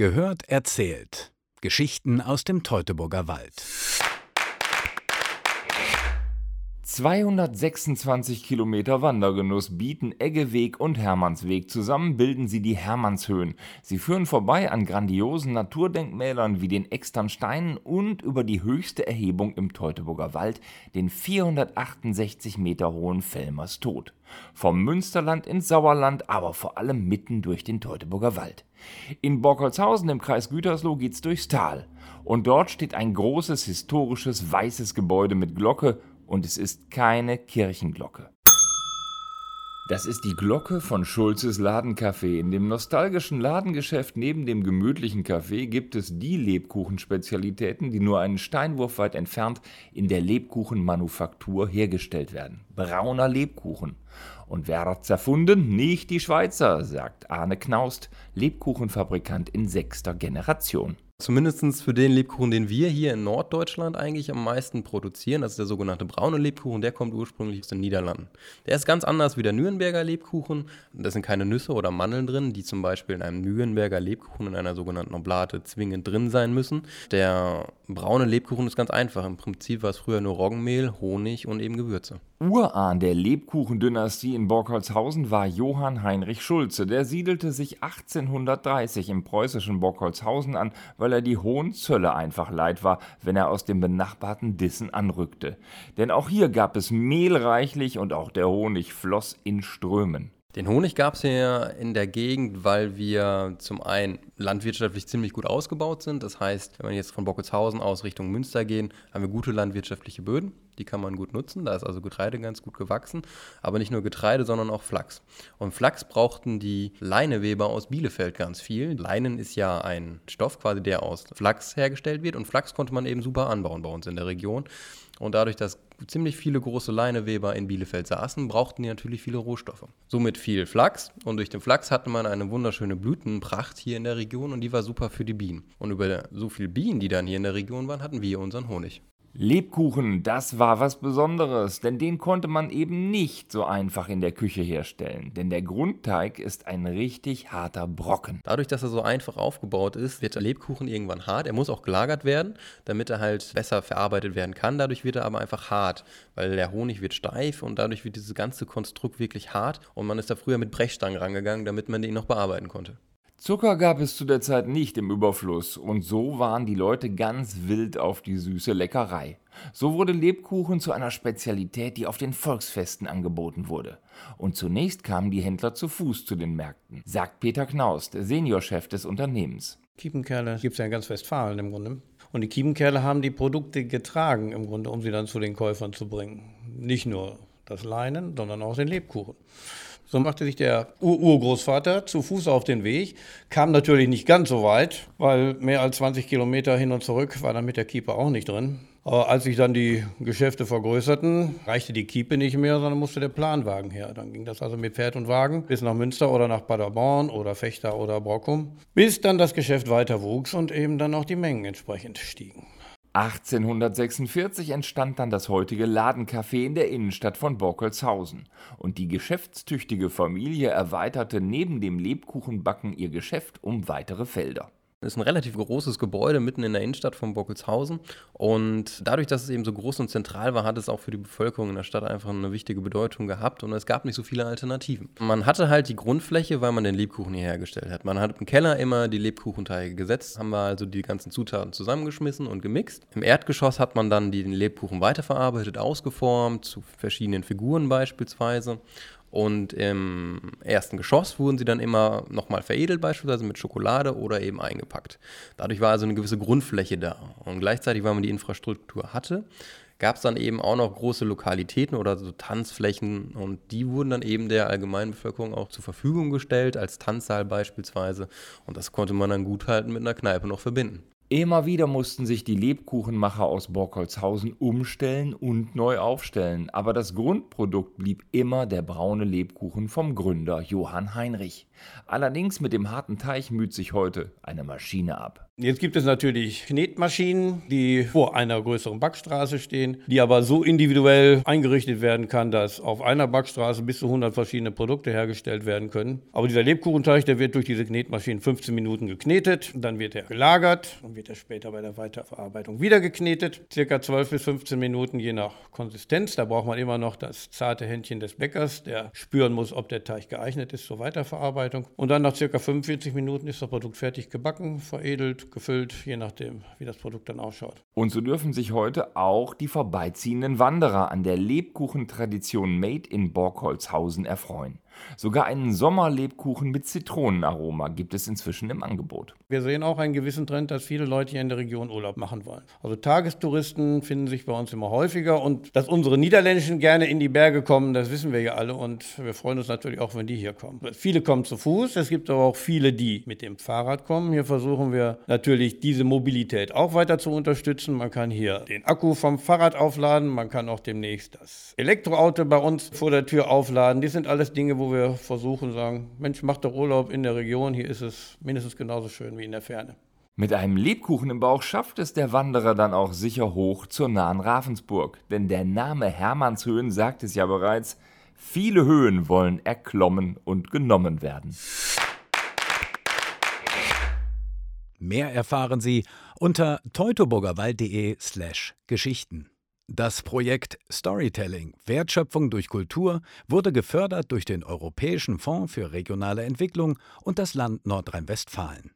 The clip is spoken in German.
Gehört erzählt. Geschichten aus dem Teutoburger Wald. 226 Kilometer Wandergenuss bieten Eggeweg und Hermannsweg. Zusammen bilden sie die Hermannshöhen. Sie führen vorbei an grandiosen Naturdenkmälern wie den Externsteinen und über die höchste Erhebung im Teutoburger Wald, den 468 Meter hohen Fellmers Tod. Vom Münsterland ins Sauerland, aber vor allem mitten durch den Teutoburger Wald. In Borkholzhausen im Kreis Gütersloh geht's durchs Tal. Und dort steht ein großes historisches weißes Gebäude mit Glocke und es ist keine Kirchenglocke. Das ist die Glocke von Schulzes Ladencafé. In dem nostalgischen Ladengeschäft neben dem gemütlichen Café gibt es die Lebkuchenspezialitäten, die nur einen Steinwurf weit entfernt in der Lebkuchenmanufaktur hergestellt werden. Brauner Lebkuchen. Und wer hat's erfunden? Nicht die Schweizer, sagt Arne Knaust, Lebkuchenfabrikant in sechster Generation. Zumindest für den Lebkuchen, den wir hier in Norddeutschland eigentlich am meisten produzieren, das ist der sogenannte braune Lebkuchen, der kommt ursprünglich aus den Niederlanden. Der ist ganz anders wie der Nürnberger Lebkuchen. Da sind keine Nüsse oder Mandeln drin, die zum Beispiel in einem Nürnberger Lebkuchen in einer sogenannten Oblate zwingend drin sein müssen. Der braune Lebkuchen ist ganz einfach. Im Prinzip war es früher nur Roggenmehl, Honig und eben Gewürze. Urahn der Lebkuchendynastie in Borkholzhausen war Johann Heinrich Schulze. Der siedelte sich 1830 im preußischen Borkholzhausen an, weil er die hohen Zölle einfach leid war, wenn er aus dem benachbarten Dissen anrückte. Denn auch hier gab es Mehl reichlich und auch der Honig floss in Strömen. Den Honig gab es hier in der Gegend, weil wir zum einen landwirtschaftlich ziemlich gut ausgebaut sind. Das heißt, wenn wir jetzt von Bockelshausen aus Richtung Münster gehen, haben wir gute landwirtschaftliche Böden. Die kann man gut nutzen. Da ist also Getreide ganz gut gewachsen. Aber nicht nur Getreide, sondern auch Flachs. Und Flachs brauchten die Leineweber aus Bielefeld ganz viel. Leinen ist ja ein Stoff quasi, der aus Flachs hergestellt wird. Und Flachs konnte man eben super anbauen bei uns in der Region. Und dadurch, dass ziemlich viele große Leineweber in Bielefeld saßen, brauchten die natürlich viele Rohstoffe. Somit viel Flachs und durch den Flachs hatte man eine wunderschöne Blütenpracht hier in der Region und die war super für die Bienen. Und über so viele Bienen, die dann hier in der Region waren, hatten wir unseren Honig. Lebkuchen, das war was Besonderes, denn den konnte man eben nicht so einfach in der Küche herstellen, denn der Grundteig ist ein richtig harter Brocken. Dadurch, dass er so einfach aufgebaut ist, wird der Lebkuchen irgendwann hart. Er muss auch gelagert werden, damit er halt besser verarbeitet werden kann. Dadurch wird er aber einfach hart, weil der Honig wird steif und dadurch wird dieses ganze Konstrukt wirklich hart und man ist da früher mit Brechstangen rangegangen, damit man den noch bearbeiten konnte. Zucker gab es zu der Zeit nicht im Überfluss und so waren die Leute ganz wild auf die süße Leckerei. So wurde Lebkuchen zu einer Spezialität, die auf den Volksfesten angeboten wurde. Und zunächst kamen die Händler zu Fuß zu den Märkten, sagt Peter Knaus, der Seniorchef des Unternehmens. Kiepenkerle gibt es ja in ganz Westfalen im Grunde. Und die Kiepenkerle haben die Produkte getragen im Grunde, um sie dann zu den Käufern zu bringen. Nicht nur das Leinen, sondern auch den Lebkuchen. So machte sich der Ur-Urgroßvater zu Fuß auf den Weg, kam natürlich nicht ganz so weit, weil mehr als 20 Kilometer hin und zurück war dann mit der Kiepe auch nicht drin. Aber als sich dann die Geschäfte vergrößerten, reichte die Kiepe nicht mehr, sondern musste der Planwagen her. Dann ging das also mit Pferd und Wagen bis nach Münster oder nach Paderborn oder Fechter oder Brockum, bis dann das Geschäft weiter wuchs und eben dann auch die Mengen entsprechend stiegen. 1846 entstand dann das heutige Ladencafé in der Innenstadt von Borkholzhausen und die geschäftstüchtige Familie erweiterte neben dem Lebkuchenbacken ihr Geschäft um weitere Felder. Das ist ein relativ großes Gebäude mitten in der Innenstadt von Bockelshausen. Und dadurch, dass es eben so groß und zentral war, hat es auch für die Bevölkerung in der Stadt einfach eine wichtige Bedeutung gehabt. Und es gab nicht so viele Alternativen. Man hatte halt die Grundfläche, weil man den Lebkuchen hier hergestellt hat. Man hat im Keller immer die Lebkuchenteige gesetzt, haben wir also die ganzen Zutaten zusammengeschmissen und gemixt. Im Erdgeschoss hat man dann den Lebkuchen weiterverarbeitet, ausgeformt, zu verschiedenen Figuren beispielsweise. Und im ersten Geschoss wurden sie dann immer nochmal veredelt, beispielsweise mit Schokolade oder eben eingepackt. Dadurch war also eine gewisse Grundfläche da. Und gleichzeitig, weil man die Infrastruktur hatte, gab es dann eben auch noch große Lokalitäten oder so Tanzflächen und die wurden dann eben der allgemeinen Bevölkerung auch zur Verfügung gestellt, als Tanzsaal beispielsweise. Und das konnte man dann gut halten mit einer Kneipe noch verbinden. Immer wieder mussten sich die Lebkuchenmacher aus Borkholzhausen umstellen und neu aufstellen, aber das Grundprodukt blieb immer der braune Lebkuchen vom Gründer Johann Heinrich. Allerdings mit dem harten Teig müht sich heute eine Maschine ab. Jetzt gibt es natürlich Knetmaschinen, die vor einer größeren Backstraße stehen, die aber so individuell eingerichtet werden kann, dass auf einer Backstraße bis zu 100 verschiedene Produkte hergestellt werden können. Aber dieser Lebkuchenteig, der wird durch diese Knetmaschinen 15 Minuten geknetet, dann wird er gelagert, dann wird er später bei der Weiterverarbeitung wieder geknetet, circa 12 bis 15 Minuten je nach Konsistenz. Da braucht man immer noch das zarte Händchen des Bäckers, der spüren muss, ob der Teig geeignet ist zur Weiterverarbeitung. Und dann nach circa 45 Minuten ist das Produkt fertig gebacken, veredelt, gefüllt, je nachdem, wie das Produkt dann ausschaut. Und so dürfen sich heute auch die vorbeiziehenden Wanderer an der Lebkuchentradition Made in Borkholzhausen erfreuen. Sogar einen Sommerlebkuchen mit Zitronenaroma gibt es inzwischen im Angebot. Wir sehen auch einen gewissen Trend, dass viele Leute hier in der Region Urlaub machen wollen. Also Tagestouristen finden sich bei uns immer häufiger und dass unsere Niederländischen gerne in die Berge kommen, das wissen wir ja alle und wir freuen uns natürlich auch, wenn die hier kommen. Viele kommen zu Fuß, es gibt aber auch viele, die mit dem Fahrrad kommen. Hier versuchen wir natürlich diese Mobilität auch weiter zu unterstützen. Man kann hier den Akku vom Fahrrad aufladen, man kann auch demnächst das Elektroauto bei uns vor der Tür aufladen. Das sind alles Dinge, wo wir versuchen, sagen, Mensch, mach doch Urlaub in der Region, hier ist es mindestens genauso schön wie in der Ferne. Mit einem Lebkuchen im Bauch schafft es der Wanderer dann auch sicher hoch zur nahen Ravensburg. Denn der Name Hermannshöhen sagt es ja bereits, viele Höhen wollen erklommen und genommen werden. Mehr erfahren Sie unter teutoburgerwald.de slash Geschichten. Das Projekt Storytelling Wertschöpfung durch Kultur wurde gefördert durch den Europäischen Fonds für regionale Entwicklung und das Land Nordrhein-Westfalen.